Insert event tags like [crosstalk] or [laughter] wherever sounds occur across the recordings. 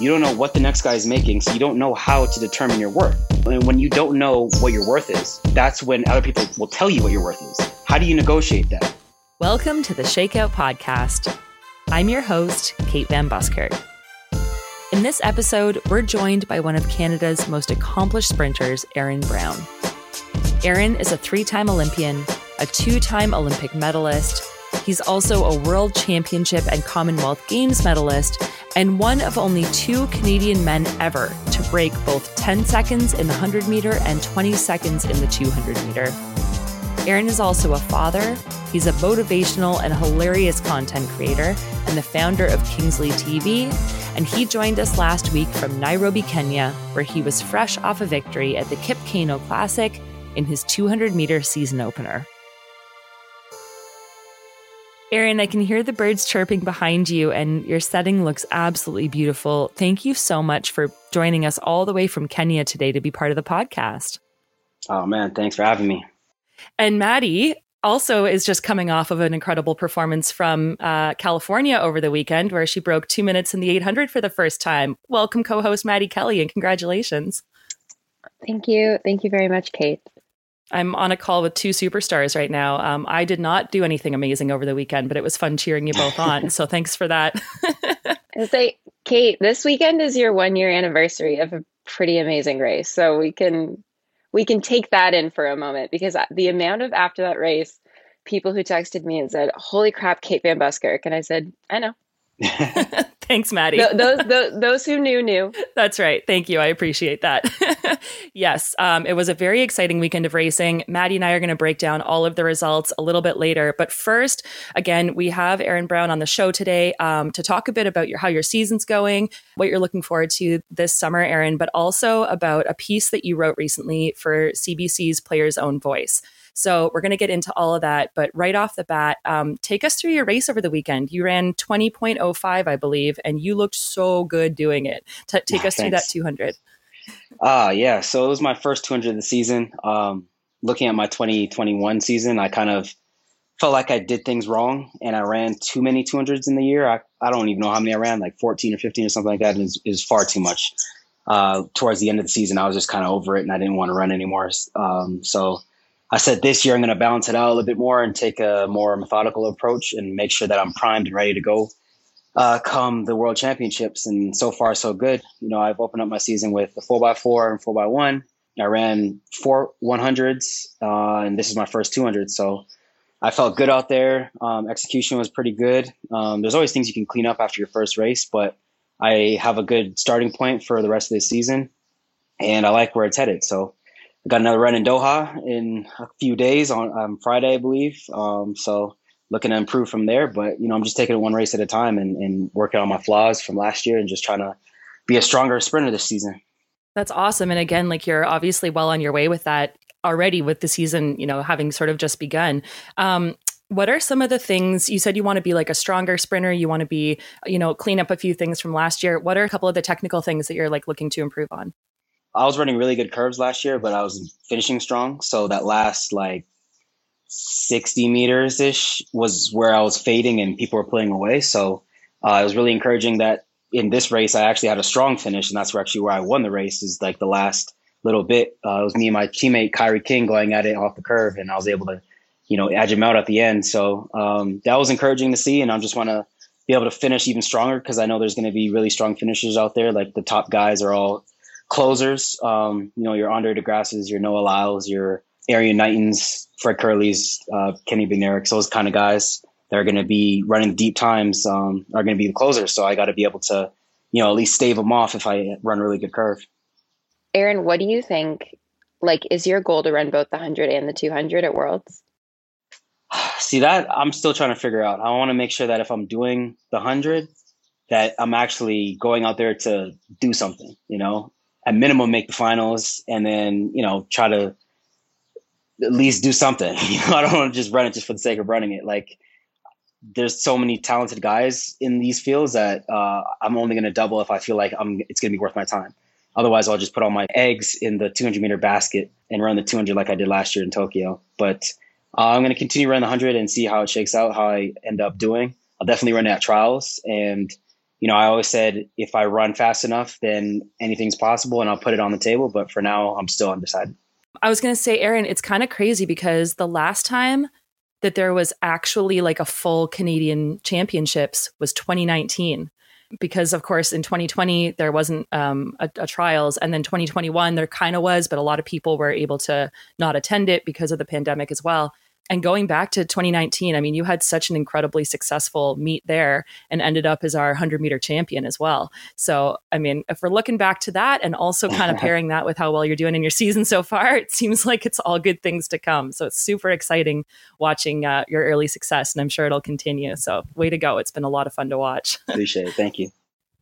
You don't know what the next guy is making, so you don't know how to determine your worth. And when you don't know what your worth is, that's when other people will tell you what your worth is. How do you negotiate that? Welcome to the Shakeout Podcast. I'm your host, Kate Van Buskirk. In this episode, we're joined by one of Canada's most accomplished sprinters, Aaron Brown. Aaron is a three time Olympian, a two time Olympic medalist. He's also a World Championship and Commonwealth Games medalist, and one of only two Canadian men ever to break both 10 seconds in the 100 meter and 20 seconds in the 200 meter. Aaron is also a father. He's a motivational and hilarious content creator and the founder of Kingsley TV. And he joined us last week from Nairobi, Kenya, where he was fresh off a victory at the Kip Keino Classic in his 200 meter season opener. Aaron, I can hear the birds chirping behind you, and your setting looks absolutely beautiful. Thank you so much for joining us all the way from Kenya today to be part of the podcast. Oh, man, thanks for having me. And Maddie also is just coming off of an incredible performance from uh, California over the weekend, where she broke two minutes in the 800 for the first time. Welcome, co host Maddie Kelly, and congratulations. Thank you. Thank you very much, Kate. I'm on a call with two superstars right now. Um, I did not do anything amazing over the weekend, but it was fun cheering you both on. so thanks for that. [laughs] I say, Kate, this weekend is your one year anniversary of a pretty amazing race. So we can we can take that in for a moment because the amount of after that race, people who texted me and said, "Holy crap, Kate Van Buskirk," and I said, "I know." [laughs] Thanks, Maddie. Th- those, those, those who knew knew. [laughs] That's right. Thank you. I appreciate that. [laughs] yes, um, it was a very exciting weekend of racing. Maddie and I are going to break down all of the results a little bit later. But first, again, we have Aaron Brown on the show today um, to talk a bit about your how your season's going, what you're looking forward to this summer, Aaron, but also about a piece that you wrote recently for CBC's Players Own Voice. So we're going to get into all of that. But right off the bat, um, take us through your race over the weekend. You ran 20.05, I believe, and you looked so good doing it. T- [laughs] take oh, us thanks. through that 200. Ah, uh, yeah. So it was my first 200 of the season. Um, looking at my 2021 season, I kind of felt like I did things wrong and I ran too many 200s in the year. I, I don't even know how many I ran, like 14 or 15 or something like that. Is is far too much. Uh, towards the end of the season, I was just kind of over it and I didn't want to run anymore. Um, so I said this year I'm going to balance it out a little bit more and take a more methodical approach and make sure that I'm primed and ready to go uh, come the World Championships. And so far, so good. You know, I've opened up my season with x four and four x one. I ran four 100s, uh, and this is my first 200. So I felt good out there. Um, execution was pretty good. Um, there's always things you can clean up after your first race, but I have a good starting point for the rest of the season, and I like where it's headed. So got another run in Doha in a few days on um, Friday, I believe. Um, so looking to improve from there. But you know, I'm just taking it one race at a time and, and working on my flaws from last year and just trying to be a stronger sprinter this season. That's awesome. And again, like you're obviously well on your way with that already with the season, you know, having sort of just begun. Um, what are some of the things you said you want to be like a stronger sprinter? You want to be, you know, clean up a few things from last year. What are a couple of the technical things that you're like looking to improve on? I was running really good curves last year, but I was finishing strong. So that last like 60 meters ish was where I was fading and people were pulling away. So uh, it was really encouraging that in this race, I actually had a strong finish. And that's where actually where I won the race is like the last little bit. Uh, it was me and my teammate Kyree King going at it off the curve, and I was able to, you know, edge him out at the end. So um, that was encouraging to see. And I just want to be able to finish even stronger because I know there's going to be really strong finishers out there. Like the top guys are all closers. Um, you know, your Andre De Grasses, your Noah Lyles, your Erriyon Knightons, Fred Kerley's, uh, Kenny Bednarek, those kind of guys that are going to be running deep times um, are going to be the closers. So I got to be able to, you know, at least stave them off if I run a really good curve. Aaron, what do you think? Like, is your goal to run both the 100 and the 200 at Worlds? [sighs] See, that I'm still trying to figure out. I want to make sure that if I'm doing the 100, that I'm actually going out there to do something, you know, at minimum make the finals and then you know try to at least do something. [laughs] You know i don't want to just run it just for the sake of running it. Like there's so many talented guys in these fields that uh, i'm only going to double if i feel like i'm it's going to be worth my time. Otherwise i'll just put all my eggs in the 200 meter basket and run the 200 like i did last year in tokyo. But uh, i'm going to continue running the 100 and see how it shakes out how i end up doing. I'll definitely run at trials and you know, I always said if I run fast enough, then anything's possible and I'll put it on the table. But for now, I'm still undecided. I was going to say, Aaron, it's kind of crazy because the last time that there was actually like a full Canadian championships was 2019. Because, of course, in 2020, there wasn't um, a, a trials. And then 2021, there kind of was, but a lot of people were able to not attend it because of the pandemic as well and going back to 2019, I mean, you had such an incredibly successful meet there and ended up as our 100 meter champion as well. So, I mean, if we're looking back to that and also [laughs] kind of pairing that with how well you're doing in your season so far, it seems like it's all good things to come. So, it's super exciting watching uh, your early success, and I'm sure it'll continue. So, way to go. It's been a lot of fun to watch. [laughs] Appreciate it. Thank you.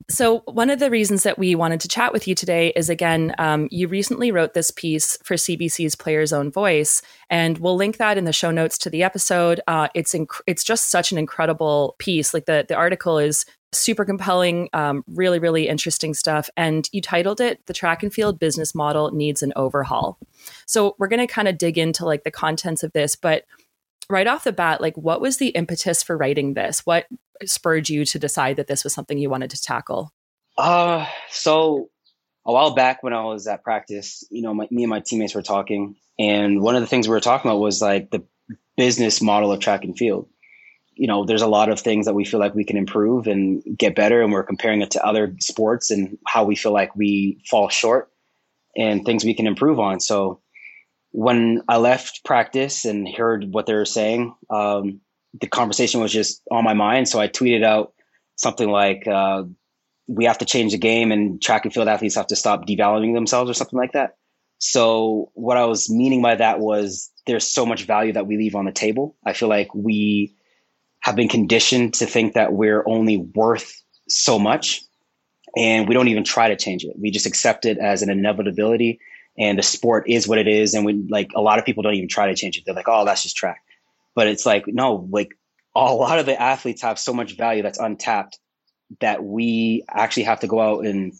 So, one of the reasons that we wanted to chat with you today is again, um, you recently wrote this piece for CBC's Player's Own Voice, and we'll link that in the show notes to the episode. Uh, it's inc- it's just such an incredible piece. Like the the article is super compelling, um, really really interesting stuff, and you titled it "The Track and Field Business Model Needs an Overhaul." So we're going to kind of dig into like the contents of this, but right off the bat, like what was the impetus for writing this? What spurred you to decide that this was something you wanted to tackle? Uh, so a while back when I was at practice, you know, my, me and my teammates were talking, and one of the things we were talking about was like the business model of track and field. You know, there's a lot of things that we feel like we can improve and get better, and we're comparing it to other sports and how we feel like we fall short and things we can improve on. So when I left practice and heard what they were saying, um, the conversation was just on my mind. So I tweeted out something like, uh, "We have to change the game, and track and field athletes have to stop devaluing themselves," or something like that. So what I was meaning by that was there's so much value that we leave on the table. I feel like we have been conditioned to think that we're only worth so much, and we don't even try to change it. We just accept it as an inevitability, and the sport is what it is. And we like a lot of people don't even try to change it. They're like, "Oh, that's just track." But it's like, no, like a lot of the athletes have so much value that's untapped that we actually have to go out and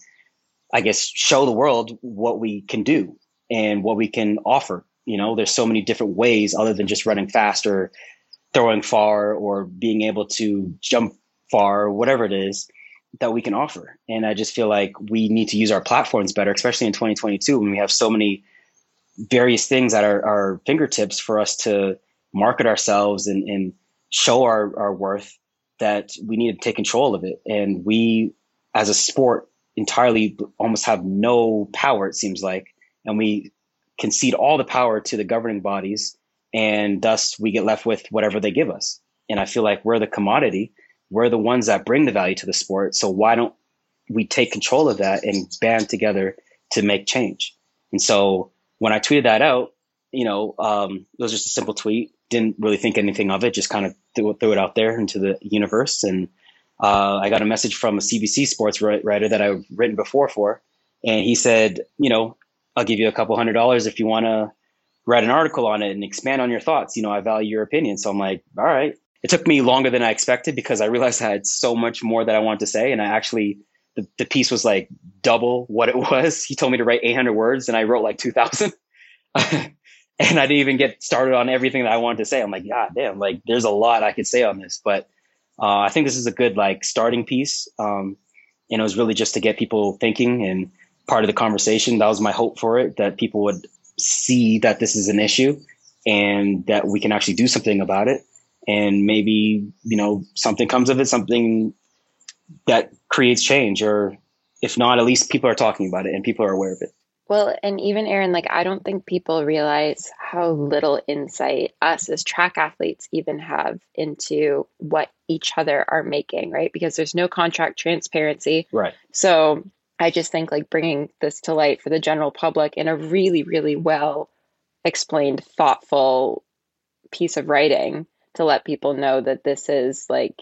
I guess show the world what we can do and what we can offer. You know, there's so many different ways other than just running fast or throwing far or being able to jump far whatever it is that we can offer. And I just feel like we need to use our platforms better, especially in 2022 when we have so many various things at our, our fingertips for us to market ourselves and, and show our, our worth that we need to take control of it. And we, as a sport, entirely almost have no power, it seems like. And we concede all the power to the governing bodies. And thus we get left with whatever they give us. And I feel like we're the commodity. We're the ones that bring the value to the sport. So why don't we take control of that and band together to make change? And so when I tweeted that out, you know, um, it was just a simple tweet didn't really think anything of it, just kind of threw, threw it out there into the universe. And uh, I got a message from a CBC sports writer that I've written before for, and he said, you know, I'll give you a couple hundred dollars if you want to write an article on it and expand on your thoughts. You know, I value your opinion. So I'm like, all right. It took me longer than I expected because I realized I had so much more that I wanted to say. And I actually, the, the piece was like double what it [laughs] was. He told me to write 800 words and I wrote like 2000. [laughs] and I didn't even get started on everything that I wanted to say. I'm like, God damn, like there's a lot I could say on this, but uh, I think this is a good like starting piece. Um, and it was really just to get people thinking and part of the conversation. That was my hope for it, that people would see that this is an issue and that we can actually do something about it. And maybe, you know, something comes of it, something that creates change, or if not, at least people are talking about it and people are aware of it. Well, and even Aaron, like, I don't think people realize how little insight us as track athletes even have into what each other are making, right? Because there's no contract transparency. Right. So I just think like bringing this to light for the general public in a really, really well explained, thoughtful piece of writing to let people know that this is like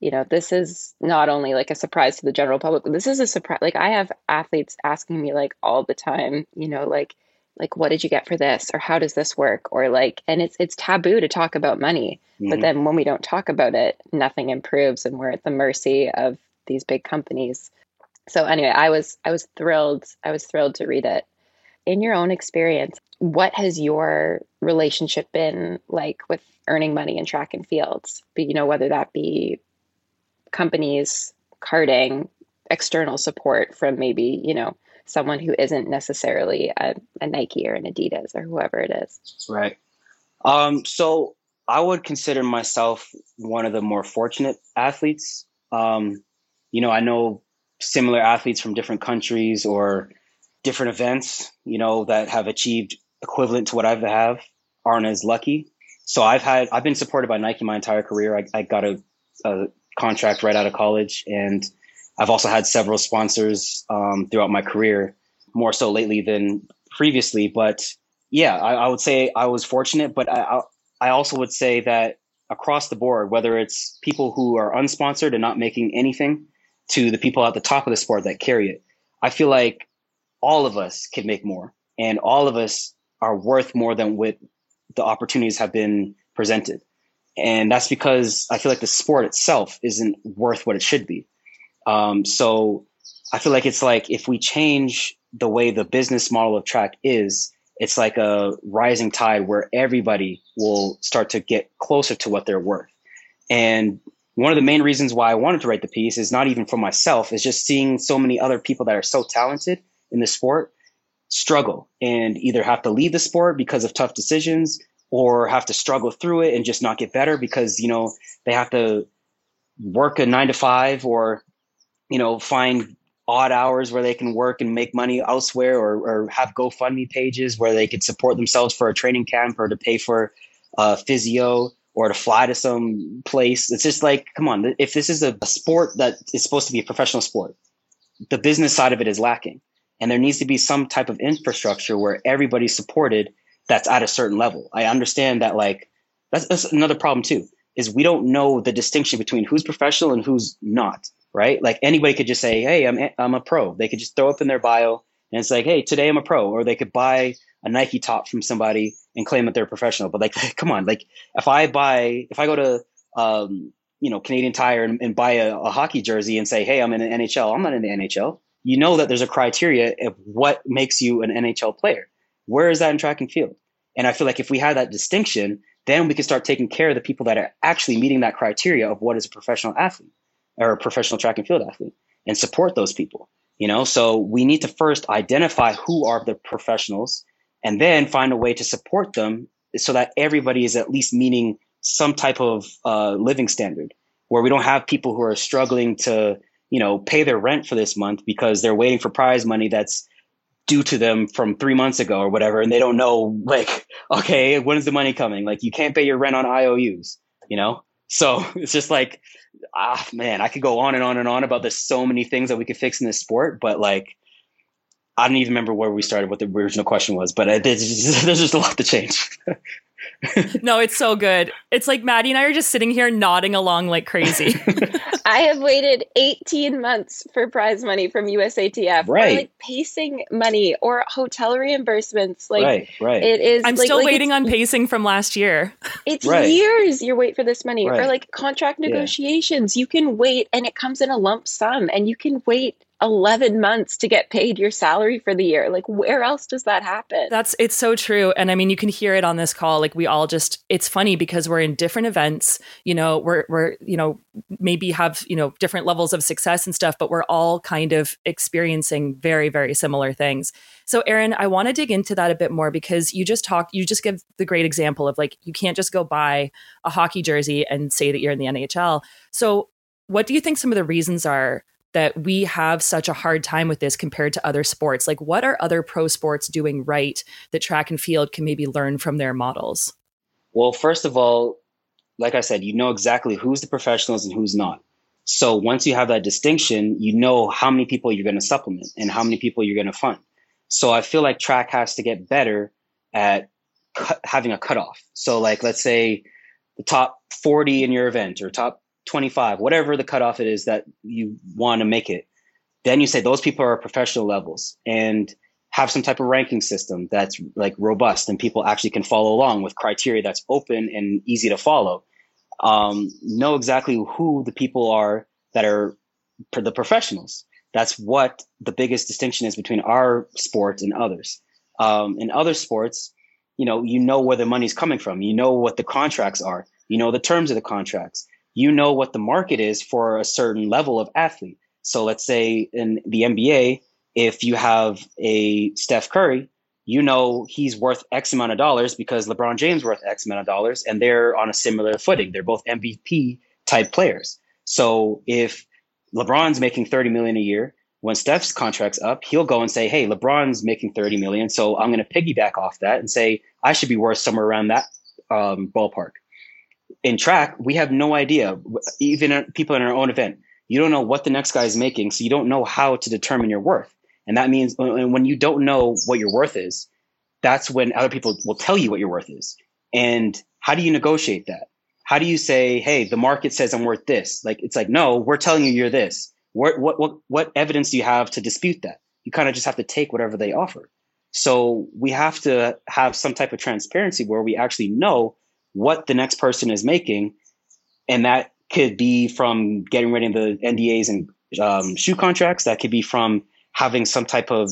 you know, this is not only like a surprise to the general public, but this is a surprise. Like I have athletes asking me like all the time, you know, like like what did you get for this or how does this work or like and it's it's taboo to talk about money. Mm-hmm. But then when we don't talk about it, nothing improves and we're at the mercy of these big companies. So anyway, I was I was thrilled. I was thrilled to read it. In your own experience, what has your relationship been like with earning money in track and fields? But you know, whether that be companies, carding external support from maybe, you know, someone who isn't necessarily a, a Nike or an Adidas or whoever it is. Right. Um, so I would consider myself one of the more fortunate athletes. Um, you know, I know similar athletes from different countries or different events, you know, that have achieved equivalent to what I have have aren't as lucky. So I've had I've been supported by Nike my entire career. I, I got a, a contract right out of college, and I've also had several sponsors um, throughout my career, more so lately than previously. But yeah, I, I would say I was fortunate, but I, I also would say that across the board, whether it's people who are unsponsored and not making anything to the people at the top of the sport that carry it, I feel like all of us can make more and all of us are worth more than what the opportunities have been presented. And that's because I feel like the sport itself isn't worth what it should be. Um, so I feel like it's like if we change the way the business model of track is, it's like a rising tide where everybody will start to get closer to what they're worth. And one of the main reasons why I wanted to write the piece is not even for myself, is just seeing so many other people that are so talented in the sport struggle and either have to leave the sport because of tough decisions or have to struggle through it and just not get better because, you know, they have to work a nine to five or, you know, find odd hours where they can work and make money elsewhere or, or have GoFundMe pages where they could support themselves for a training camp or to pay for uh, physio or to fly to some place. It's just like, come on, if this is a, a sport that is supposed to be a professional sport, the business side of it is lacking. And there needs to be some type of infrastructure where everybody's supported that's at a certain level. I understand that, like, that's, that's another problem too, is we don't know the distinction between who's professional and who's not right? Like anybody could just say, "Hey, I'm I'm a pro." They could just throw up in their bio, and it's like, "Hey, today I'm a pro," or they could buy a Nike top from somebody and claim that they're professional. But like, [laughs] come on, like if I buy, if I go to, um, you know, Canadian Tire and, and buy a, a, hockey jersey and say, "Hey, I'm in the NHL," I'm not in the NHL. You know that there's a criteria of what makes you an NHL player. Where is that in track and field? And I feel like if we had that distinction, then we can start taking care of the people that are actually meeting that criteria of what is a professional athlete or a professional track and field athlete and support those people you know so we need to first identify who are the professionals and then find a way to support them so that everybody is at least meeting some type of uh, living standard where we don't have people who are struggling to you know pay their rent for this month because they're waiting for prize money that's due to them from three months ago or whatever and they don't know like [laughs] okay when's the money coming like you can't pay your rent on ious you know so [laughs] it's just like ah man, I could go on and on and on about there's so many things that we could fix in this sport, but like I don't even remember where we started, what the original question was, but there's just, [laughs] there's just a lot to change. [laughs] no, it's so good. It's like Maddie and I are just sitting here nodding along like crazy. [laughs] I have waited 18 months for prize money from USATF. Right. Or like pacing money or hotel reimbursements. Like right, right. it is I'm like, still like waiting on pacing from last year. It's Right. years you wait for this money. Or like contract Yeah. negotiations. You can wait and it comes in a lump sum and you can wait 11 months to get paid your salary for the year. Like where else does that happen? That's it's so true. And I mean you can hear it on this call. Like we all just it's funny because we're in different events, you know, we're we're, you know, maybe have, you know, different levels of success and stuff, but we're all kind of experiencing very, very similar things. So Aaron, I want to dig into that a bit more because you just talked you just give the great example of like you can't just go buy a hockey jersey and say that you're in the NHL. So what do you think some of the reasons are that we have such a hard time with this compared to other sports? Like, what are other pro sports doing right that track and field can maybe learn from their models? Well, first of all, like I said, you know exactly who's the professionals and who's not. So once you have that distinction, you know how many people you're going to supplement and how many people you're going to fund. So I feel like track has to get better at cut, having a cutoff. So like let's say the top 40 in your event or top 25, whatever the cutoff it is that you want to make it. Then you say those people are professional levels and have some type of ranking system that's like robust and people actually can follow along with criteria that's open and easy to follow. Um, know exactly who the people are that are the professionals. That's what the biggest distinction is between our sport and others. Um, in other sports, you know, you know where the money's coming from. You know what the contracts are. You know the terms of the contracts. You know what the market is for a certain level of athlete. So let's say in the NBA, if you have a Steph Curry, you know he's worth X amount of dollars because LeBron James worth X amount of dollars, and they're on a similar footing. They're both MVP type players. So if LeBron's making 30 million a year, when Steph's contract's up, he'll go and say, Hey, LeBron's making 30 million. So I'm going to piggyback off that and say, I should be worth somewhere around that um, ballpark. In track, we have no idea, even people in our own event, you don't know what the next guy is making. So you don't know how to determine your worth. And that means when you don't know what your worth is, that's when other people will tell you what your worth is. And how do you negotiate that? How do you say, hey, the market says I'm worth this? Like, it's like, no, we're telling you you're this. What, what, what, what evidence do you have to dispute that? You kind of just have to take whatever they offer. So we have to have some type of transparency where we actually know what the next person is making. And that could be from getting rid of the NDAs and um, shoe contracts. That could be from having some type of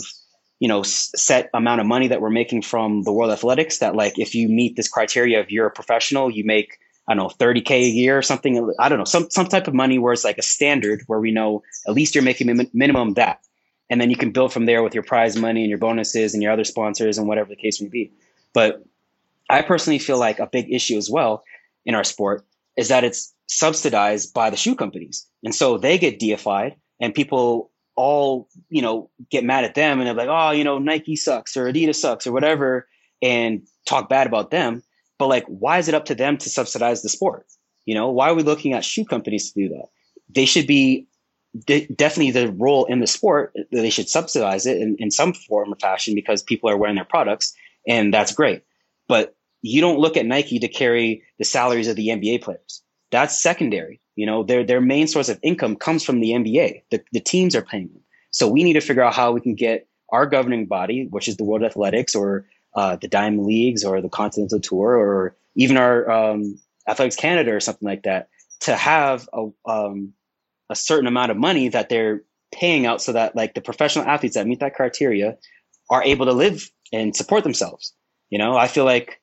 you know set amount of money that we're making from the world athletics that like if you meet this criteria of you're a professional you make i don't know 30k a year or something i don't know some some type of money where it's like a standard where we know at least you're making min- minimum that and then you can build from there with your prize money and your bonuses and your other sponsors and whatever the case may be but i personally feel like a big issue as well in our sport is that it's subsidized by the shoe companies. And so they get deified and people all you know get mad at them and they're like oh you know nike sucks or adidas sucks or whatever and talk bad about them. But like why is it up to them to subsidize the sport? You know why are we looking at shoe companies to do that? They should be de- definitely the role in the sport they should subsidize it in, in some form or fashion because people are wearing their products and that's great. But you don't look at nike to carry the salaries of the nba players that's secondary you know, their their main source of income comes from the NBA. The, the teams are paying them. So we need to figure out how we can get our governing body, which is the World Athletics or uh, the Diamond Leagues or the Continental Tour or even our um, Athletics Canada or something like that, to have a, um, a certain amount of money that they're paying out so that like the professional athletes that meet that criteria are able to live and support themselves. You know, I feel like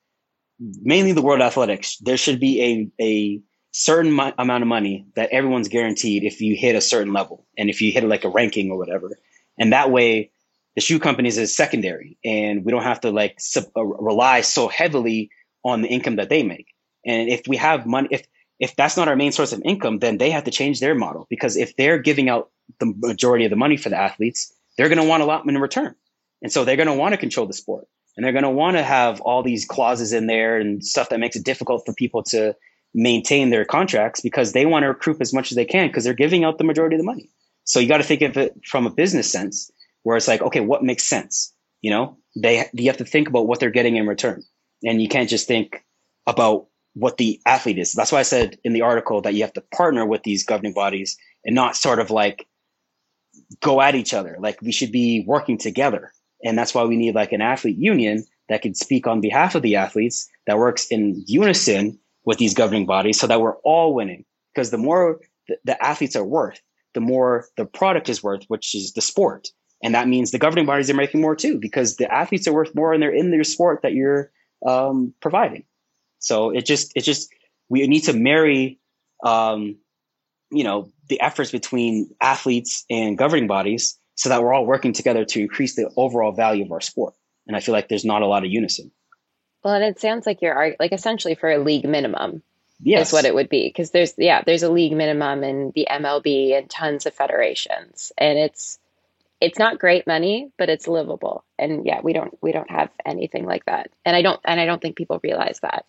mainly the World Athletics, there should be a, a certain mo- amount of money that everyone's guaranteed if you hit a certain level and if you hit like a ranking or whatever. And that way, the shoe companies is secondary and we don't have to like sub- uh, rely so heavily on the income that they make. And if we have money, if if that's not our main source of income, then they have to change their model because if they're giving out the majority of the money for the athletes, they're going to want a lot in return. And so they're going to want to control the sport and they're going to want to have all these clauses in there and stuff that makes it difficult for people to maintain their contracts because they want to recruit as much as they can because they're giving out the majority of the money. So you got to think of it from a business sense where it's like, okay, what makes sense? You know, they, you have to think about what they're getting in return and you can't just think about what the athlete is. That's why I said in the article that you have to partner with these governing bodies and not sort of like go at each other. Like we should be working together. And that's why we need like an athlete union that can speak on behalf of the athletes that works in unison with these governing bodies so that we're all winning. Because the more the, athletes are worth, the more the product is worth, which is the sport. And that means the governing bodies are making more too, because the athletes are worth more and they're in their sport that you're um, providing. So it just, it just, we need to marry, um, you know, the efforts between athletes and governing bodies so that we're all working together to increase the overall value of our sport. And I feel like there's not a lot of unison. Well, and it sounds like you're like essentially for a league minimum. Yes. Is what it would be because there's yeah there's a league minimum in the MLB and tons of federations and it's it's not great money but it's livable and yeah we don't we don't have anything like that and I don't and I don't think people realize that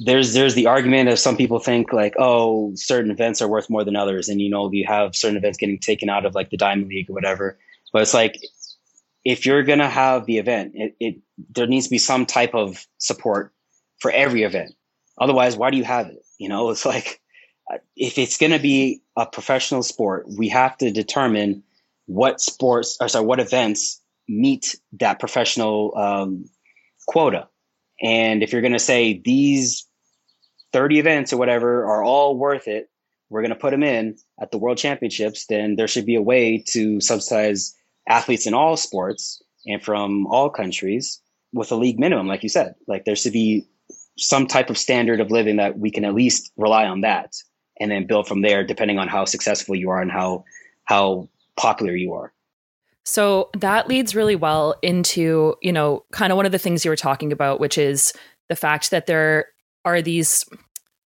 there's there's the argument of some people think like oh certain events are worth more than others and you know you have certain events getting taken out of like the diamond league or whatever but it's like if you're to have the event, it, it, there needs to be some type of support for every event. Otherwise, why do you have it? You know, it's like if it's to be a professional sport, we have to determine what sports or sorry, what events meet that professional um, quota. And if you're going to say these 30 events or whatever are all worth it, we're going to put them in at the world championships, then there should be a way to subsidize athletes in all sports and from all countries with a league minimum, like you said. Like there should be some type of standard of living that we can at least rely on that and then build from there depending on how successful you are and how how popular you are so that leads really well into you know kind of one of the things you were talking about which is the fact that there are these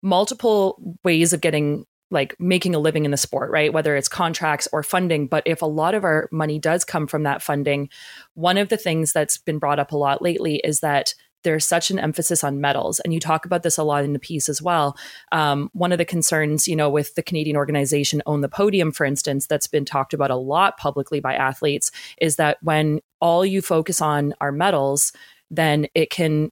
multiple ways of getting like making a living in the sport, right? Whether it's contracts or funding. But if a lot of our money does come from that funding, one of the things that's been brought up a lot lately is that there's such an emphasis on medals and you talk about this a lot in the piece as well. Um, one of the concerns you know with the canadian organization own the podium for instance that's been talked about a lot publicly by athletes is that when all you focus on are medals then it can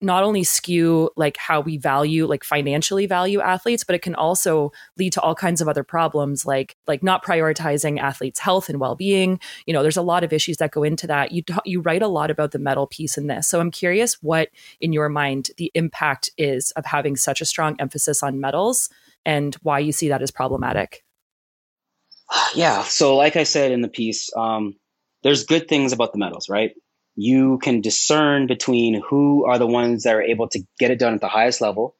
not only skew like how we value like financially value athletes but it can also lead to all kinds of other problems like like not prioritizing athletes health and well-being. You know there's a lot of issues that go into that. You you write a lot about the medal piece in this. So i'm curious what in your mind the impact is of having such a strong emphasis on medals and why you see that as problematic? [sighs] Yeah. So like i said in the piece um, there's good things about the medals right you can discern between who are the ones that are able to get it done at the highest level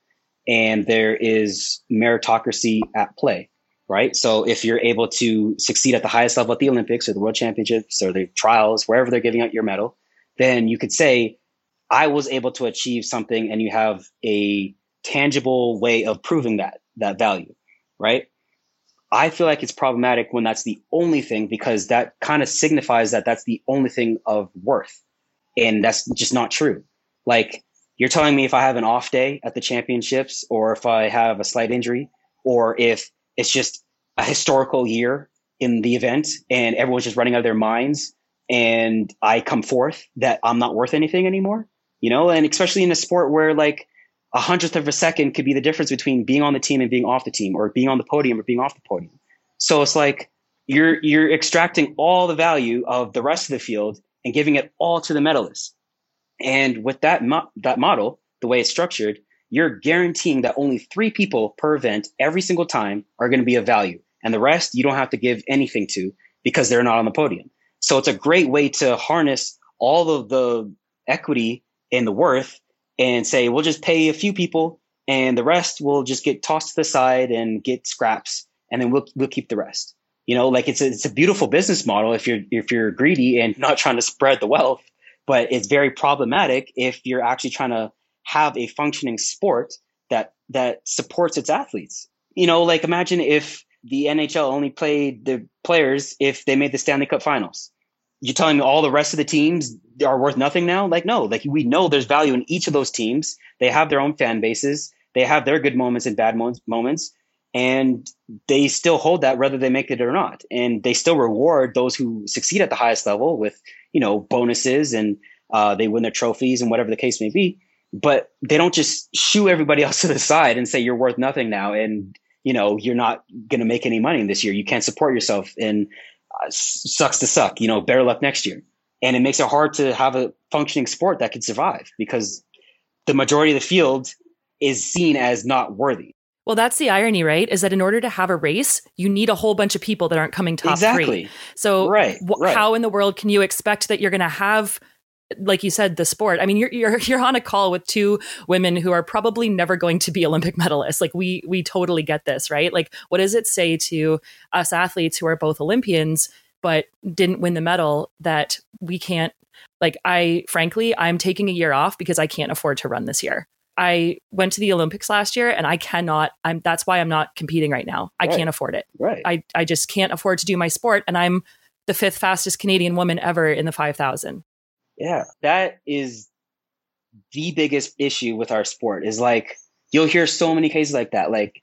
and there is meritocracy at play right? So if you're able to succeed at the highest level at the olympics or the world championships or the trials wherever they're giving out your medal then you could say i was able to achieve something and you have a tangible way of proving that that value right? I feel like it's problematic when that's the only thing because that kind of signifies that that's the only thing of worth and that's just not true. Like you're telling me if I have an off day at the championships or if I have a slight injury or if it's just a historical year in the event and everyone's just running out of their minds and I come forth that I'm not worth anything anymore, you know, and especially in a sport where like a hundredth of a second could be the difference between being on the team and being off the team or being on the podium or being off the podium. So it's like you're you're extracting all the value of the rest of the field and giving it all to the medalists. And with that mo- that model, the way it's structured, you're guaranteeing that only three people per event every single time are going to be of value, and the rest you don't have to give anything to because they're not on the podium. So it's a great way to harness all of the equity and the worth and say we'll just pay a few people and the rest will just get tossed to the side and get scraps and then we'll we'll keep the rest you know like it's a, it's a beautiful business model if you're if you're greedy and [laughs] not trying to spread the wealth but it's very problematic if you're actually trying to have a functioning sport that that supports its athletes. You know like imagine if the nhl only played the players if they made the stanley cup finals. You're telling me all the rest of the teams are worth nothing now? Like no. Like we know there's value in each of those teams. They have their own fan bases. They have their good moments and bad moments and they still hold that whether they make it or not. And they still reward those who succeed at the highest level with you know bonuses and uh, they win their trophies and whatever the case may be. But they don't just shoo everybody [laughs] else to the side and say you're worth nothing now and you know you're not going to make any money this year. You can't support yourself and uh, sucks to suck. You know better luck next year. And it makes it hard to have a functioning sport that could survive because the majority of the field is seen as not worthy well, that's the irony, right? Is that in order to have a race, you need a whole bunch of people that aren't coming top exactly. three. So, right, wh- right. how in the world can you expect that you're going to have, like you said, the sport? I mean, you're you're you're on a call with two women who are probably never going to be Olympic medalists. Like we we totally get this, right? Like, what does it say to us athletes who are both Olympians but didn't win the medal that we can't? Like, I frankly, I'm taking a year off because I can't afford to run this year. I went to the Olympics last year and I cannot I'm that's why I'm not competing right now. I right. can't afford it. Right. I I just can't afford to do my sport and I'm the fifth fastest Canadian woman ever in the 5000. Yeah, that is the biggest issue with our sport is like you'll hear so many cases like that. Like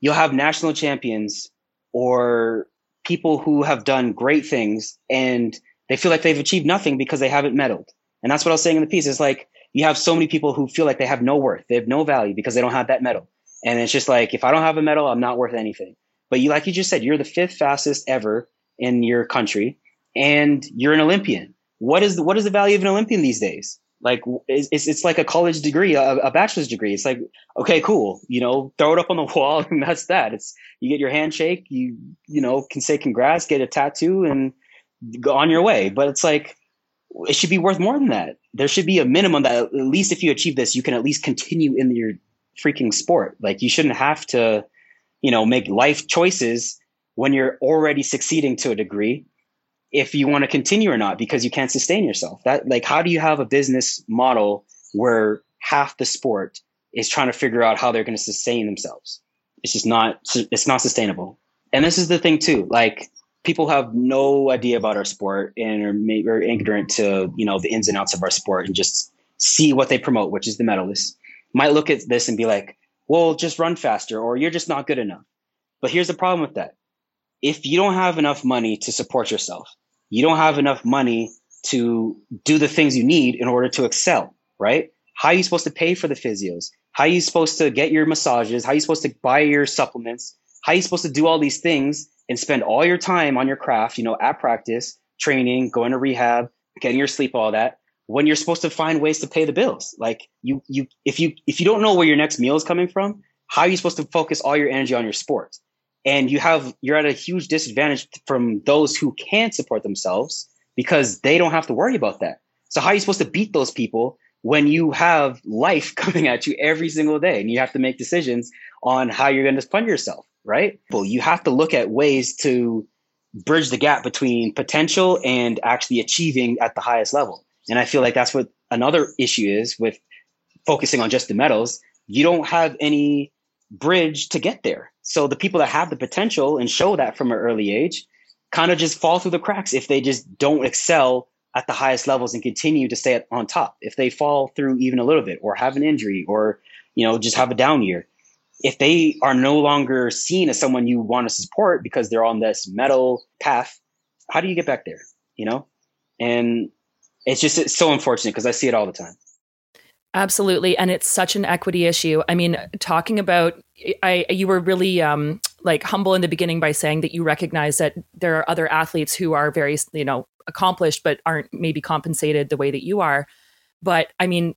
you'll have national champions or people who have done great things and they feel like they've achieved nothing because they haven't medaled. And that's what I was saying in the piece. It's like you have so many people who feel like they have no worth, they have no value because they don't have that medal. And it's just like, if I don't have a medal, I'm not worth anything. But you, like you just said, you're the fifth fastest ever in your country, and you're an Olympian. What is the, what is the value of an Olympian these days? Like it's it's like a college degree, a, a bachelor's degree. It's like okay, cool, you know, throw it up on the [laughs] wall, and that's that. It's you get your handshake, you you know can say congrats, get a tattoo, and go on your way. But it's like it should be worth more than that. There should be a minimum that at least if you achieve this, you can at least continue in your freaking sport. Like you shouldn't have to, you know, make life choices when you're already succeeding to a degree if you want to continue or not because you can't sustain yourself. That like how do you have a business model where half the sport is trying to figure out how they're going to sustain themselves? It's just not it's not sustainable. And this is the thing too. Like people have no idea about our sport and are maybe are ignorant to you know the ins and outs of our sport and just see what they promote, which is the medalists. Might look at this and be like, "Well, just run faster," or "You're just not good enough." But here's the problem with that: if you don't have enough money to support yourself, you don't have enough money to do the things you need in order to excel, right? How are you supposed to pay for the physios? How are you supposed to get your massages? How are you supposed to buy your supplements? How are you supposed to do all these things and spend all your time on your craft, you know, at practice, training, going to rehab, getting your sleep, all that, when you're supposed to find ways to pay the bills? Like you you if you if you don't know where your next meal is coming from, how are you supposed to focus all your energy on your sport? and you have you're at a huge disadvantage from those who can't support themselves because they don't have to worry about that so how are you supposed to beat those people when you have life [laughs] coming at you every single day and you have to make decisions on how you're going to fund yourself right? Well you have to look at ways to bridge the gap between potential and actually achieving at the highest level. And i feel like that's what another issue is with focusing on just the medals you don't have any bridge to get there. So the people that have the potential and show that from an early age kind of just fall through the cracks if they just don't excel at the highest levels and continue to stay on top. If they fall through even a little bit or have an injury or, you know, just have a down year, if they are no longer seen as someone you want to support because they're on this medal path, how do you get back there? You know? And it's just it's so unfortunate because I see it all the time. Absolutely, and it's such an equity issue. I mean, talking about I you were really um like humble in the beginning by saying that you recognize that there are other athletes who are very, you know, accomplished but aren't maybe compensated the way that you are. But I mean,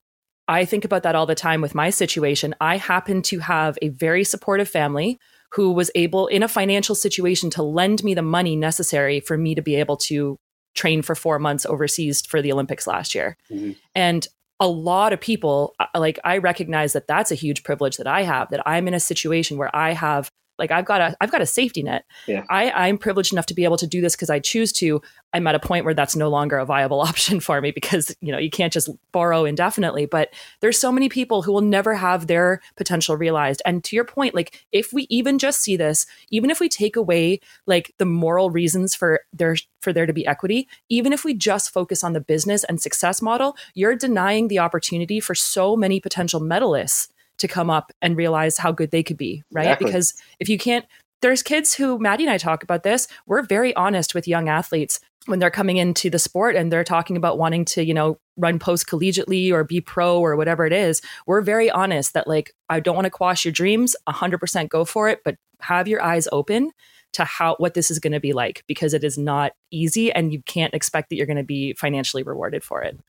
I think about that all the time with my situation. I happen to have a very supportive family who was able in a financial situation to lend me the money necessary for me to be able to train for 4 months overseas for the Olympics last year. Mm-hmm. And a lot of people uh, like I recognize that that's a huge privilege that I have that I'm in a situation where I have like I've got a I've got a safety net. Yeah. I I'm privileged enough to be able to do this because I choose to. I'm at a point where that's no longer a viable [laughs] option for me because you know you can't just borrow indefinitely. But there's so many people who will never have their potential realized. And to your point, like if we even just see this, even if we take away like the moral reasons for there for there to be equity, even if we just focus on the business and success model, you're denying the opportunity for so many potential medalists to come up and realize how good they could be, right? Exactly. Because if you can't, there's kids who Maddie and I talk about this. We're very honest with young athletes when they're coming into the sport and they're talking about wanting to, you know, run post collegiately or be pro or whatever it is. We're very honest that, like, I don't want to quash your dreams, 100% go for it, but have your eyes open to how what this is going to be like because it is not easy and you can't expect that you're going to be financially rewarded for it.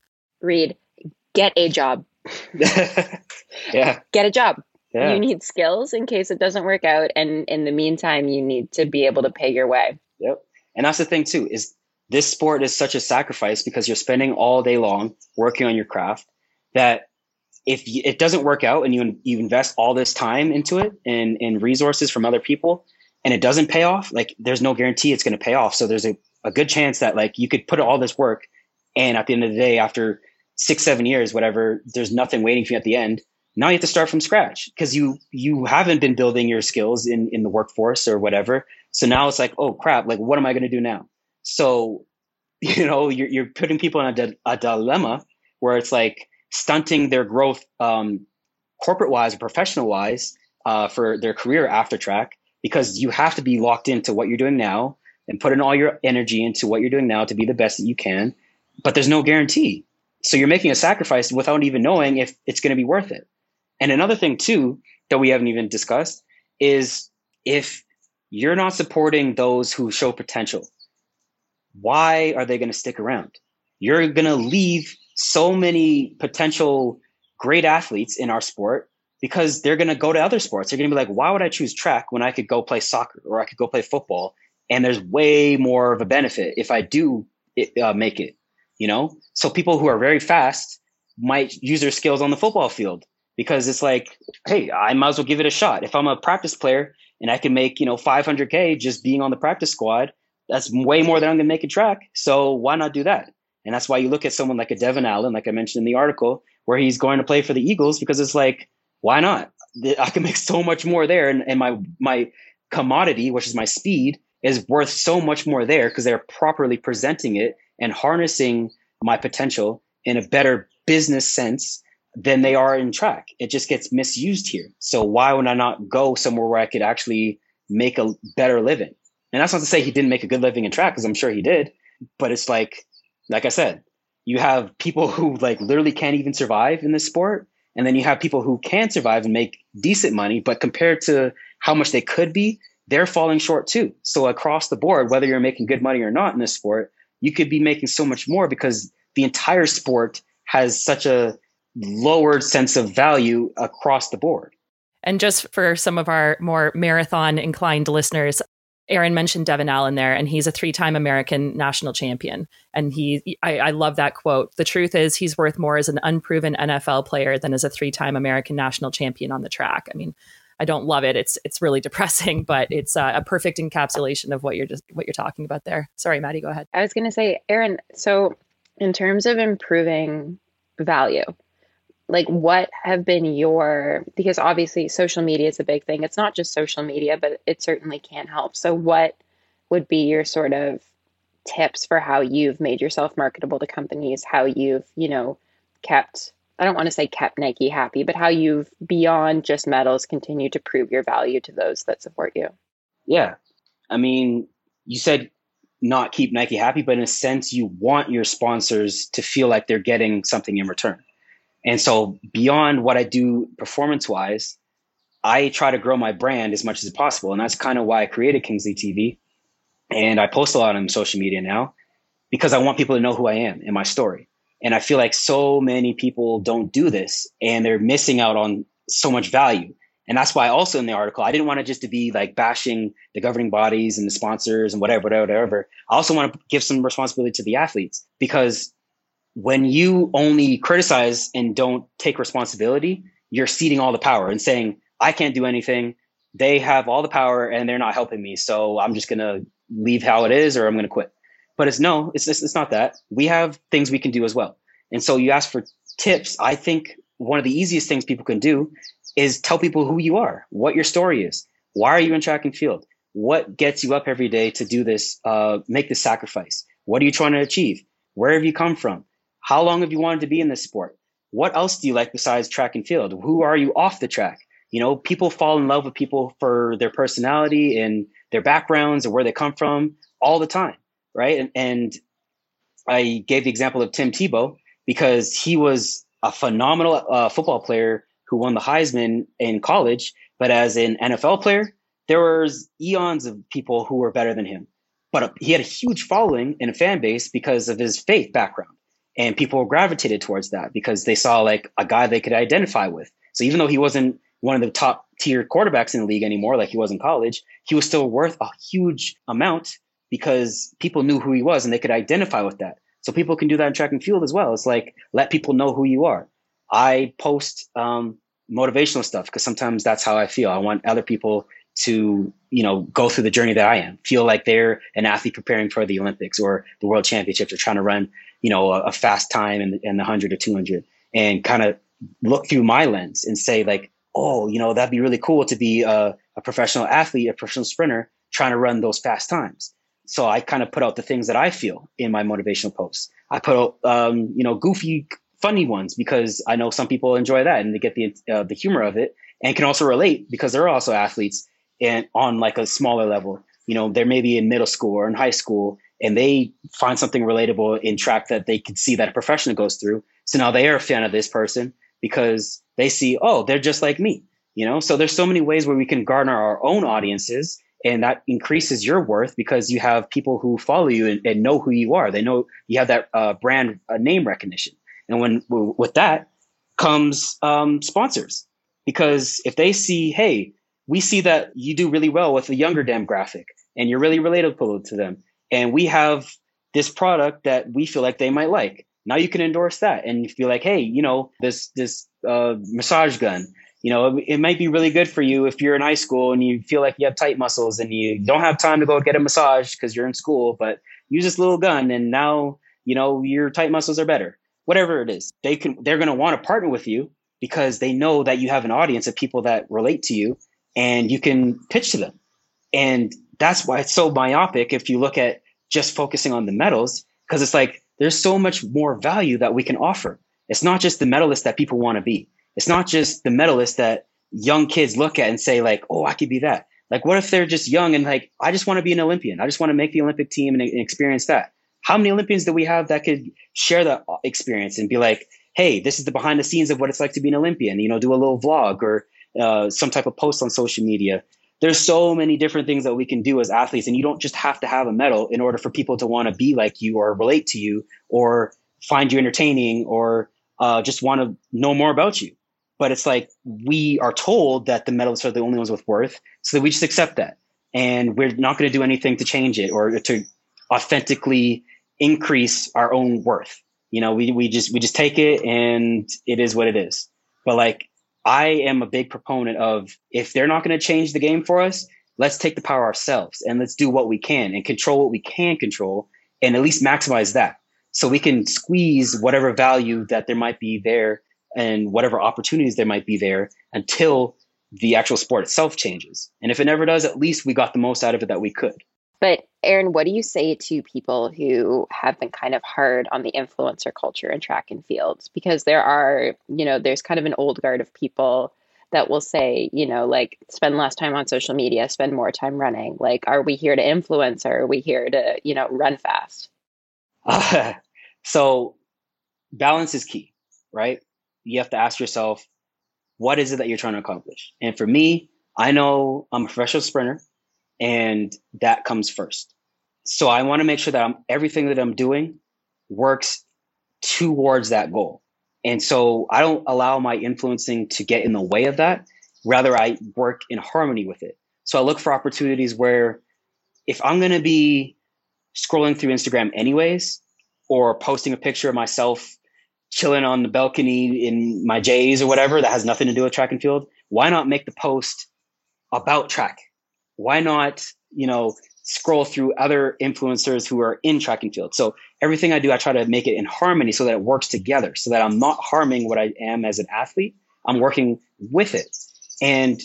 Reed, get a job. [laughs] yeah. Get a job. Yeah. You need skills in case it doesn't work out. And in the meantime, you need to be able to pay your way. Yep. And that's the thing too, is this sport is such a sacrifice because you're spending all day long working on your craft that if it doesn't work out and you you invest all this time into it and, and resources from other people and it doesn't pay off, like there's no guarantee it's going to pay off. So there's a, a good chance that like you could put all this work and at the end of the day, after six, seven years, whatever, there's nothing waiting for you at the end. Now you have to start from scratch because you you haven't been building your skills in in the workforce or whatever. So now it's like, oh crap, like what am I going to do now? So, [laughs] you know, you're you're putting people in a, di- a dilemma where it's like stunting their growth, um, corporate wise or professional wise, uh, for their career after track because you have to be locked into what you're doing now and put in all your energy into what you're doing now to be the best that you can. But there's no guarantee. So you're making a sacrifice without even knowing if it's going to be worth it. And another thing too that we haven't even discussed is if you're not supporting those who show potential, why are they going to stick around? You're going to leave so many potential great athletes in our sport because they're going to go to other sports. They're going to be like, why would I choose track when I could go play soccer or I could go play football? And there's way more of a benefit if I do uh, make it you know? So people who are very fast might use their skills on the football field because it's like, hey, I might as well give it a shot. If I'm a practice player and I can make, you know, 500K just being on the practice squad, that's way more than I'm going to make a track. So why not do that? And that's why you look at someone like a Devon Allen, like I mentioned in the article, where he's going to play for the Eagles because it's like, why not? I can [laughs] make so much more there. And, and my, my commodity, which is my speed, is worth so much more there because they're properly presenting it and harnessing my potential in a better business sense than they are in track. It just gets misused here. So why would I not go somewhere where I could actually make a better living? And that's not to say he didn't make a good living in track because I'm sure he did. But it's like, like I said, you have people who like literally can't even survive in this sport. And then you have people who can survive and make decent money, but compared to how much they could be, they're falling short too. So across the board, whether you're making good money or not in this sport, you could be making so much more because the entire sport has such a lowered sense of value across the board. And just for some of our more marathon inclined listeners, Aaron mentioned Devon Allen there, and he's a three time American national champion. And he, I, I, love that quote. The truth is, he's worth more as an unproven NFL player than as a three time American national champion on the track. I mean, I don't love it. It's it's really [laughs] depressing, but it's uh, a perfect encapsulation of what you're just what you're talking about there. Sorry, Maddie, go ahead. I was going to say, Aaron. So, in terms of improving value, like what have been your because obviously social media is a big thing. It's not just social media, but it certainly can help. So, what would be your sort of tips for how you've made yourself marketable to companies? How you've you know kept I don't want to say kept Nike happy, but how you've beyond just medals continue to prove your value to those that support you. Yeah. I mean, you said not keep Nike happy, but in a sense, you want your sponsors to feel like they're getting something in return. And so, beyond what I do performance wise, I try to grow my brand as much as possible. And that's kind of why I created Kingsley TV. And I post a lot on social media now because I want people to know who I am and my story. And I feel like so many people don't do this and they're missing out on so much value. And that's why also in the article, I didn't want it just to be like bashing the governing bodies and the sponsors and whatever, whatever, whatever. I also want to give some responsibility to the athletes because when you only criticize and don't take responsibility, you're ceding all the power and saying, I can't do anything. They have all the power and they're not helping me. So I'm just going to leave how it is or I'm going to quit. But it's no, it's, it's, it's not that. We have things we can do as well. And so you ask for tips. I think one of the easiest things people can do is tell people who you are, what your story is. Why are you in track and field? What gets you up every day to do this, uh, make this sacrifice? What are you trying to achieve? Where have you come from? How long have you wanted to be in this sport? What else do you like besides track and field? Who are you off the track? You know, people fall in love with people for their personality and their backgrounds and where they come from all the time right? And, and I gave the example of Tim Tebow because he was a phenomenal uh, football player who won the Heisman in college, but as an NFL player, there was eons of people who were better than him. But he had a huge following and a fan base because of his faith background, and people gravitated towards that because they saw like a guy they could identify with. So even though he wasn't one of the top tier quarterbacks in the league anymore, like he was in college, he was still worth a huge amount because people knew who he was and they could identify with that. So people can do that in track and field as well. It's like let people know who you are. I post um, motivational stuff because sometimes that's how I feel. I want other people to you know go through the journey that I am, feel like they're an athlete preparing for the Olympics or the World Championships or trying to run you know a, a fast time in, in the hundred or two hundred, and kind of look through my lens and say like, oh, you know that'd be really cool to be a, a professional athlete, a professional sprinter trying to run those fast times so I kind of put out the things that I feel in my motivational posts. I put out, um, you know, goofy, funny ones because I know some people enjoy that and they get the uh, the humor of it and can also relate because they're also athletes and on like a smaller level. You know, they're maybe in middle school or in high school and they find something relatable in track that they can see that a professional goes through. So now they are a fan of this person because they see, oh, they're just like me. You know, so there's so many ways where we can garner our own audiences and that increases your worth because you have people who follow you and, and know who you are. They know you have that uh, brand uh, name recognition, and when with that comes um, sponsors because if they see, hey, we see that you do really well with the younger demographic, and you're really relatable to them, and we have this product that we feel like they might like. Now you can endorse that and you feel like, hey, you know, this this uh, massage gun, you know, it, might be really good for you if you're in high school and you feel like you have tight muscles and you don't have time to go get a massage because you're in school, but use this little gun and now, you know, your tight muscles are better. Whatever it is, they can they're going to want to partner with you because they know that you have an audience of people that relate to you and you can pitch to them. And that's why it's so myopic if you look at just focusing on the medals, because it's like there's so much more value that we can offer. It's not just the medalist that people want to be. It's not just the medalist that young kids look at and say, like, oh, I could be that. Like, what if they're just young and like, I just want to be an Olympian. I just want to make the Olympic team and, and experience that. How many Olympians do we have that could share that experience and be like, hey, this is the behind the scenes of what it's like to be an Olympian, you know, do a little vlog or uh, some type of post on social media. There's so many different things that we can do as athletes, and you don't just have to have a medal in order for people to want to be like you or relate to you or find you entertaining or uh, just want to know more about you. But it's like we are told that the medalists are the only ones with worth, so that we just accept that, and we're not going to do anything to change it or to authentically increase our own worth you know, we, we just, we just take it and it is what it is. But like, I am a big proponent of if they're not going to change the game for us, let's take the power ourselves and let's do what we can and control what we can control and at least maximize that. So we can squeeze whatever value that there might be there and whatever opportunities there might be there until the actual sport itself changes. And if it never does, at least we got the most out of it that we could. But Aaron, what do you say to people who have been kind of hard on the influencer culture in track and fields? Because there are, you know, there's kind of an old guard of people that will say, you know, like spend less time on social media, spend more time running. Like, are we here to influence or are we here to, you know, run fast? Uh, [laughs] so balance is key, right? You have to ask yourself, what is it that you're trying to accomplish? And for me, I know I'm a professional sprinter and that comes first. So I want to make sure that I'm, everything that I'm doing works towards that goal. And so I don't allow my influencing to get in the way of that. Rather, I work in harmony with it. So I look for opportunities where if I'm going to be scrolling through Instagram anyways, or posting a picture of myself chilling on the balcony in my J's or whatever that has nothing to do with track and field, why not make the post about track? why not, you know, scroll through other influencers who are in track and field? So everything I do, I try to make it in harmony so that it works together, so that I'm not harming what I am as an athlete. I'm working with it. And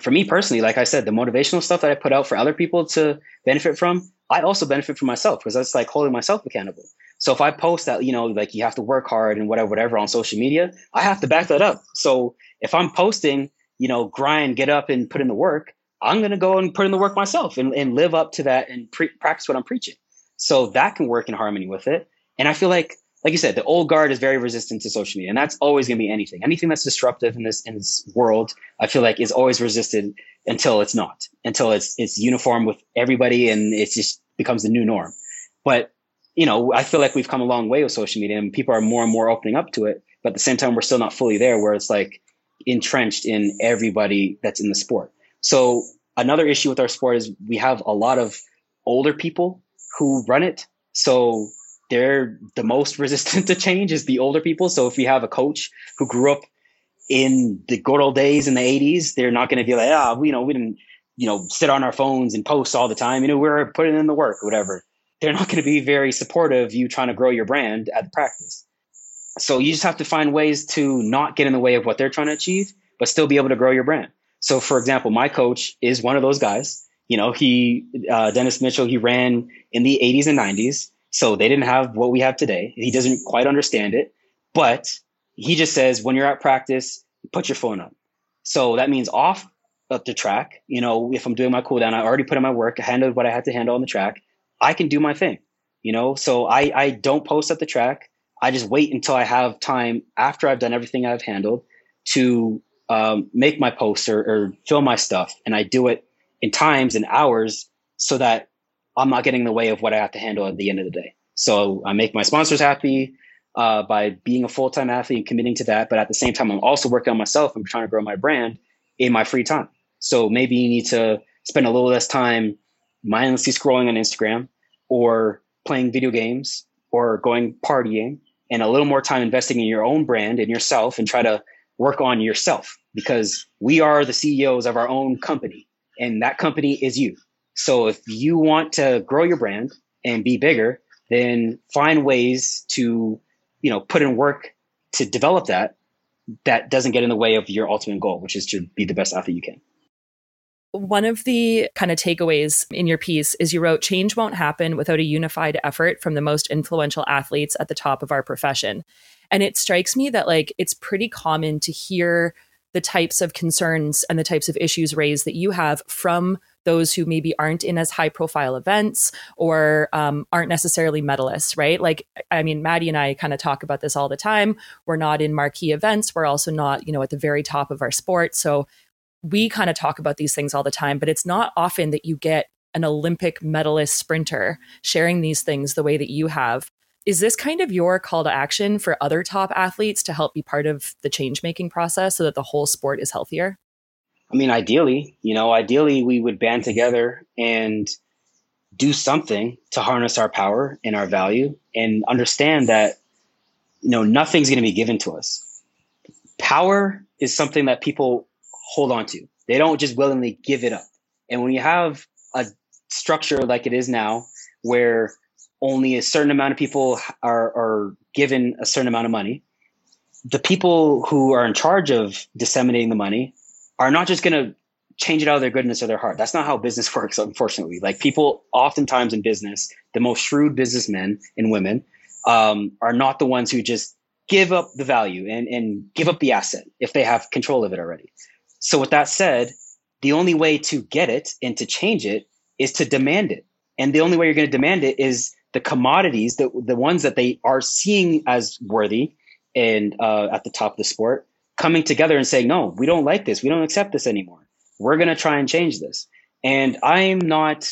for me personally, like I said, the motivational stuff that I put out for other people to benefit from, I also benefit from myself because that's like holding myself accountable. So if I post that, you know, like you have to work hard and whatever, whatever on social media, I have to back that up. So if I'm posting, you know, grind, get up and put in the work, I'm going to go and put in the work myself and, and live up to that and pre- practice what I'm preaching. So that can work in harmony with it. And I feel like, like you said, the old guard is very resistant to social media, and that's always going to be anything. Anything that's disruptive in this in this world, I feel like is always resisted until it's not, until it's it's uniform with everybody, and it just becomes the new norm. But you know, I feel like we've come a long way with social media, and people are more and more opening up to it. But at the same time, we're still not fully there, where it's like entrenched in everybody that's in the sport. So another issue with our sport is we have a lot of older people who run it. So they're the most [laughs] resistant to change is the older people. So if we have a coach who grew up in the good old days in the 80s, they're not going to be like, ah, oh, you know, we didn't, you know, sit on our phones and post all the time. You know, we're putting in the work, whatever. They're not going to be very supportive of you trying to grow your brand at the practice. So you just have to find ways to not get in the way of what they're trying to achieve, but still be able to grow your brand. So, for example, my coach is one of those guys. You know, he, uh, Dennis Mitchell, he ran in the 80s and 90s. So they didn't have what we have today. He doesn't quite understand it, but he just says when you're at practice, put your phone up. So that means off up the track. You know, if I'm doing my cool down, I already put in my work, I handled what I had to handle on the track. I can do my thing, you know, so I, I don't post at the track. I just wait until I have time after I've done everything I've handled to um, make my posts or, or film my stuff, and I do it in times and hours so that I'm not getting in the way of what I have to handle at the end of the day. So I make my sponsors happy uh, by being a full time athlete and committing to that. But at the same time, I'm also working on myself and trying to grow my brand in my free time. So maybe you need to spend a little less time mindlessly scrolling on Instagram or playing video games or going partying and a little more time investing in your own brand and yourself and try to work on yourself because we are the CEOs of our own company and that company is you. So if you want to grow your brand and be bigger, then find ways to, you know, put in work to develop that that doesn't get in the way of your ultimate goal, which is to be the best athlete you can. One of the kind of takeaways in your piece is you wrote change won't happen without a unified effort from the most influential athletes at the top of our profession. And it strikes me that like it's pretty common to hear the types of concerns and the types of issues raised that you have from those who maybe aren't in as high profile events or um, aren't necessarily medalists, right? Like, I mean, Maddie and I kind of talk about this all the time. We're not in marquee events. We're also not, you know, at the very top of our sport. So we kind of talk about these things all the time, but it's not often that you get an Olympic medalist sprinter sharing these things the way that you have. Is this kind of your call to action for other top athletes to help be part of the change making process so that the whole sport is healthier? I mean, ideally, you know, ideally we would band together and do something to harness our power and our value and understand that, you know, nothing's going to be given to us. Power is something that people hold on to. They don't just willingly give it up. And when you have a structure like it is now, where only a certain amount of people are, are given a certain amount of money, the people who are in charge of disseminating the money are not just going to change it out of their goodness or their heart. That's not how business [laughs] works, unfortunately. Like people, oftentimes in business, the most shrewd businessmen and women um, are not the ones who just give up the value and, and give up the asset if they have control of it already. So, with that said, the only way to get it and to change it is to demand it. And the only way you're going to demand it is the commodities, the, the ones that they are seeing as worthy and uh, at the top of the sport, coming together and saying, no, we don't like this. We don't accept this anymore. We're going to try and change this. And I'm not,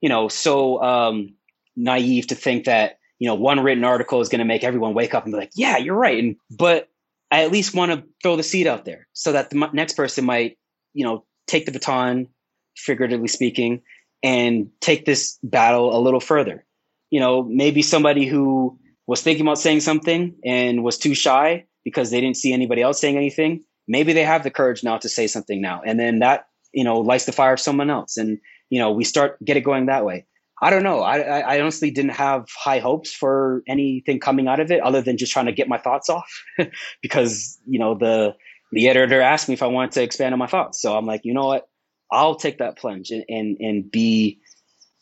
you know, so um, naive to think that, you know, one written article is going to make everyone wake up and be like, yeah, you're right. And, but I at least want to throw the seed out there so that the next person might, you know, take the baton, figuratively speaking, and take this battle a little further. You know, maybe somebody who was thinking about saying something and was too shy because they didn't see anybody else saying anything. Maybe they have the courage now to say something now. And then that, you know, lights the fire of someone else. And, you know, we start get it going that way. I don't know. I, I honestly didn't have high hopes for anything coming out of it other than just trying to get my thoughts off [laughs] because, you know, the, the editor asked me if I wanted to expand on my thoughts. So I'm like, you know what? I'll take that plunge and, and, and be,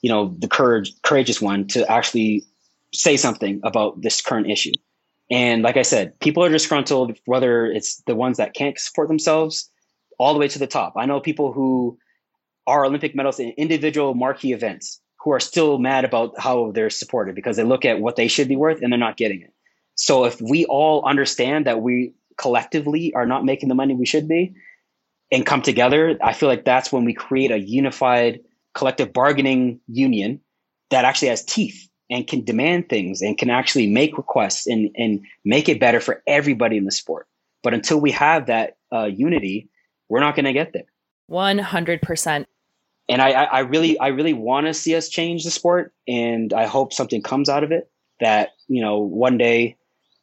you know, the courage, courageous one to actually say something about this current issue. And like I said, people are disgruntled, whether it's the ones that can't support themselves all the way to the top. I know people who are Olympic medals in individual marquee events who are still mad about how they're supported because they look at what they should be worth and they're not getting it. So if we all understand that we collectively are not making the money we should be and come together, I feel like that's when we create a unified collective bargaining union that actually has teeth and can demand things and can actually make requests and, and make it better for everybody in the sport. But until we have that uh, unity, we're not going to get there. 100%. And I, I really, I really want to see us change the sport. And I hope something comes out of it that, you know, one day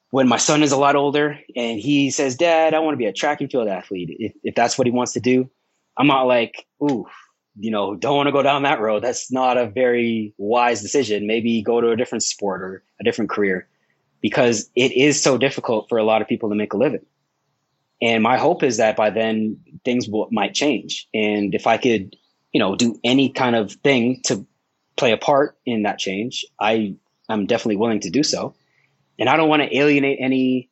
when my son is a lot older and he says, Dad, I want to be a track and field athlete. If, if that's what he wants to do, I'm not like, ooh, you know, don't want to go down that road. That's not a very wise decision. Maybe go to a different sport or a different career because it is so difficult for a lot of people to make a living. And my hope is that by then things will, might change. And if I could, you know, do any kind of thing to play a part in that change, I am definitely willing to do so. And I don't want to alienate any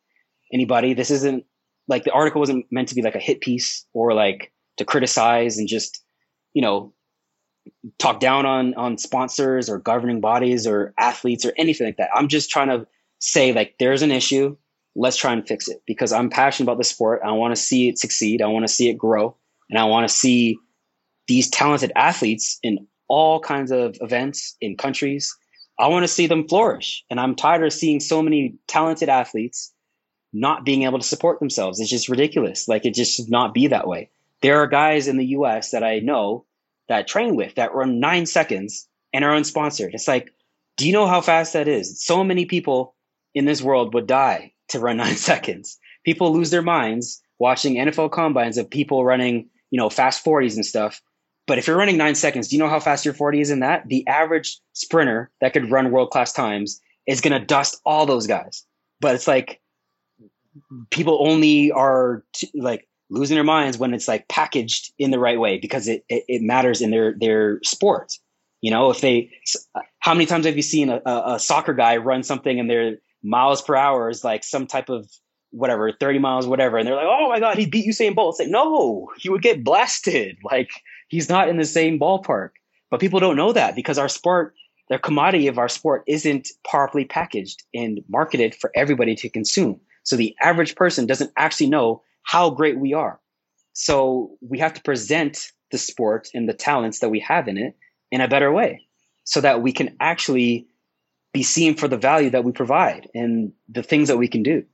anybody. This isn't like the article wasn't meant to be like a hit piece or like to criticize and just you know, talk down on on sponsors or governing bodies or athletes or anything like that. I'm just trying to say like there's an issue. Let's try and fix it because I'm passionate about the sport. I want to see it succeed. I want to see it grow, and I want to see these talented athletes in all kinds of events in countries. I want to see them flourish, and I'm tired of seeing so many talented athletes not being able to support themselves. It's just ridiculous. Like it just should not be that way. There are guys in the US that I know that train with that run nine seconds and are unsponsored. It's like, Do you know how fast that is? So many people in this world would die to run [laughs] nine seconds. People lose their minds watching NFL combines of people running, you know, fast 40s and stuff. But if you're running nine seconds, do you know how fast your 40 is in that? The average sprinter that could run world class times is going to dust all those guys. But it's like people only are t- like losing their minds when it's like packaged in the right way because it, it, it, matters in their, their sport. You know, if they, how many times have you seen a, a, a soccer guy run something and their miles per hour is like some type of whatever, 30 miles, whatever. And they're like, oh my God, he beat Usain Bolt. It's like, no, he would get blasted. [laughs] Like he's not in the same ballpark. But people don't know that because our sport, the commodity of our sport isn't properly packaged and marketed for everybody to consume. So the average person doesn't actually know how great we are. So we have to present the sport and the talents that we have in it in a better way so that we can actually be seen for the value that we provide and the things that we can do.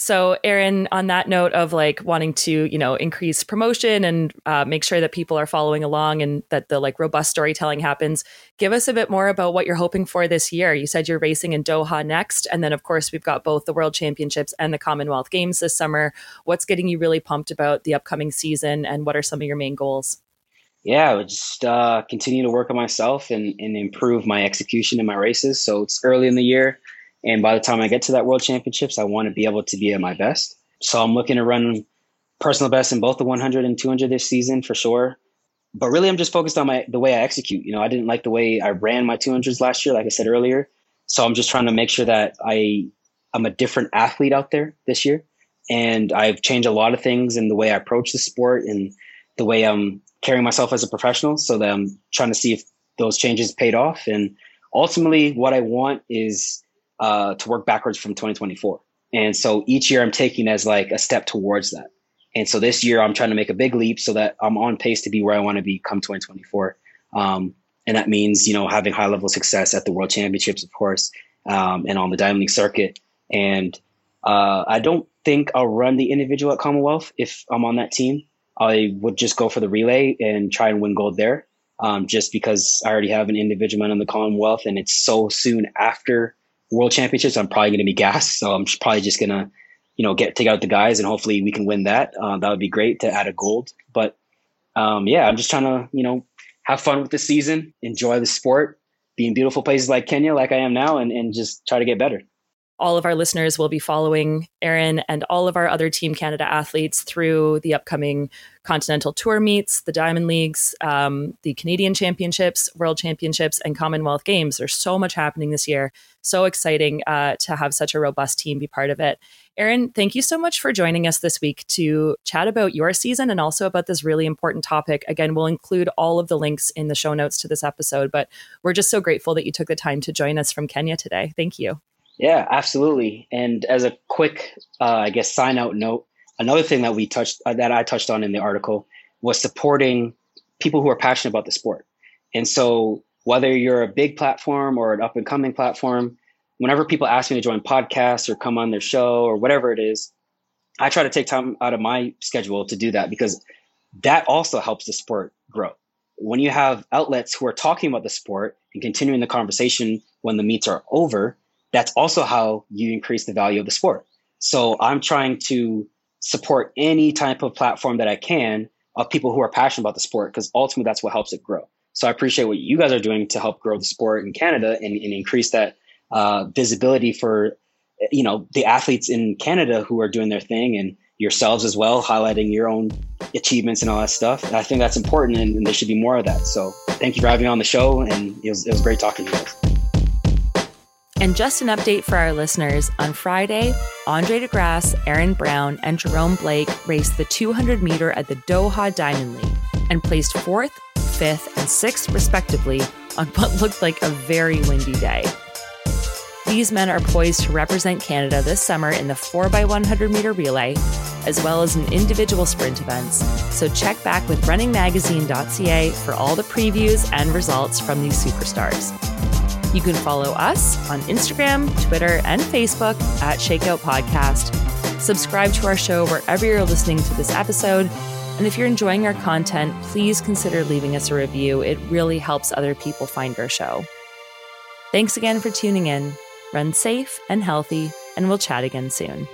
So, Aaron, on that note of like wanting to, you know, increase promotion and uh, make sure that people are following along and that the like robust storytelling happens, give us a bit more about what you're hoping for this year. You said you're racing in Doha next, and then of course we've got both the World Championships and the Commonwealth Games this summer. What's getting you really pumped about the upcoming season, and what are some of your main goals? Yeah, I would just uh, continue to work on myself and, and improve my execution in my races. So it's early in the year and by the time I get to that world championships, I want to be able to be at my best. So I'm looking to run personal best in both the 100 and 200 this season for sure. But really, I'm just focused on my the way I execute. You know, I didn't like the way I ran my 200s last year, like I said earlier. So I'm just trying to make sure that I I'm a different athlete out there this year, and I've changed a lot of things in the way I approach the sport and the way I'm carrying myself as a professional. So that I'm trying to see if those changes paid off. And ultimately, what I want is uh, to work backwards from 2024. And so each year I'm taking as like a step towards that. And so this year I'm trying to make a big leap so that I'm on pace to be where I want to be come 2024. Um, and that means, you know, having high level success at the world championships, of course, um, and on the Diamond League circuit. And uh, I don't think I'll run the individual at Commonwealth if I'm on that team. I would just go for the relay and try and win gold there. Um, just because I already have an individual on the Commonwealth and it's so soon after world championships, I'm probably going to be gassed. So I'm probably just going to, you know, get take out the guys and hopefully we can win that. Uh, that would be great to add a gold. But um, yeah, I'm just trying to, you know, have fun with the season, enjoy the sport, be in beautiful places like Kenya, like I am now, and, and just try to get better all of our listeners will be following Aaron and all of our other Team Canada athletes through the upcoming Continental Tour meets, the Diamond Leagues, um, the Canadian Championships, World Championships, and Commonwealth Games. There's so much happening this year. So exciting uh, to have such a robust team be part of it. Aaron, thank you so much for joining us this week to chat about your season and also about this really important topic. Again, we'll include all of the links in the show notes to this episode, but we're just so grateful that you took the time to join us from Kenya today. Thank you. Yeah, absolutely. And as a quick, uh, I guess, sign out note, another thing that we touched, uh, that I touched on in the article was supporting people who are passionate about the sport. And so, whether you're a big platform or an up and coming platform, whenever people ask me to join podcasts or come on their show or whatever it is, I try to take time out of my schedule to do that because that also helps the sport grow. When you have outlets who are talking about the sport and continuing the conversation when the meets are over, that's also how you increase the value of the sport. So I'm trying to support any type of platform that I can of people who are passionate about the sport because ultimately that's what helps it grow. So I appreciate what you guys are doing to help grow the sport in Canada and, and increase that uh, visibility for you know the athletes in Canada who are doing their thing and yourselves as well, highlighting your own achievements and all that stuff. And I think that's important and, and there should be more of that. So thank you for having me on the show and it was, it was great talking to you guys. And just an update for our listeners on Friday, Andre DeGrasse, Aaron Brown, and Jerome Blake raced the 200 meter at the Doha Diamond League and placed fourth, fifth, and sixth, respectively, on [laughs] what looked like a very windy day. These men are poised to represent Canada this summer in the 4x100 meter relay, as well as in individual sprint events. So check back with runningmagazine.ca for all the previews and results from these superstars. You can follow us on Instagram, Twitter, and Facebook at Shakeout Podcast. Subscribe to our show wherever you're listening to this episode. And if you're enjoying our content, please consider leaving us a review. It really helps other people find our show. Thanks again for tuning in. Run safe and healthy, and we'll chat again soon.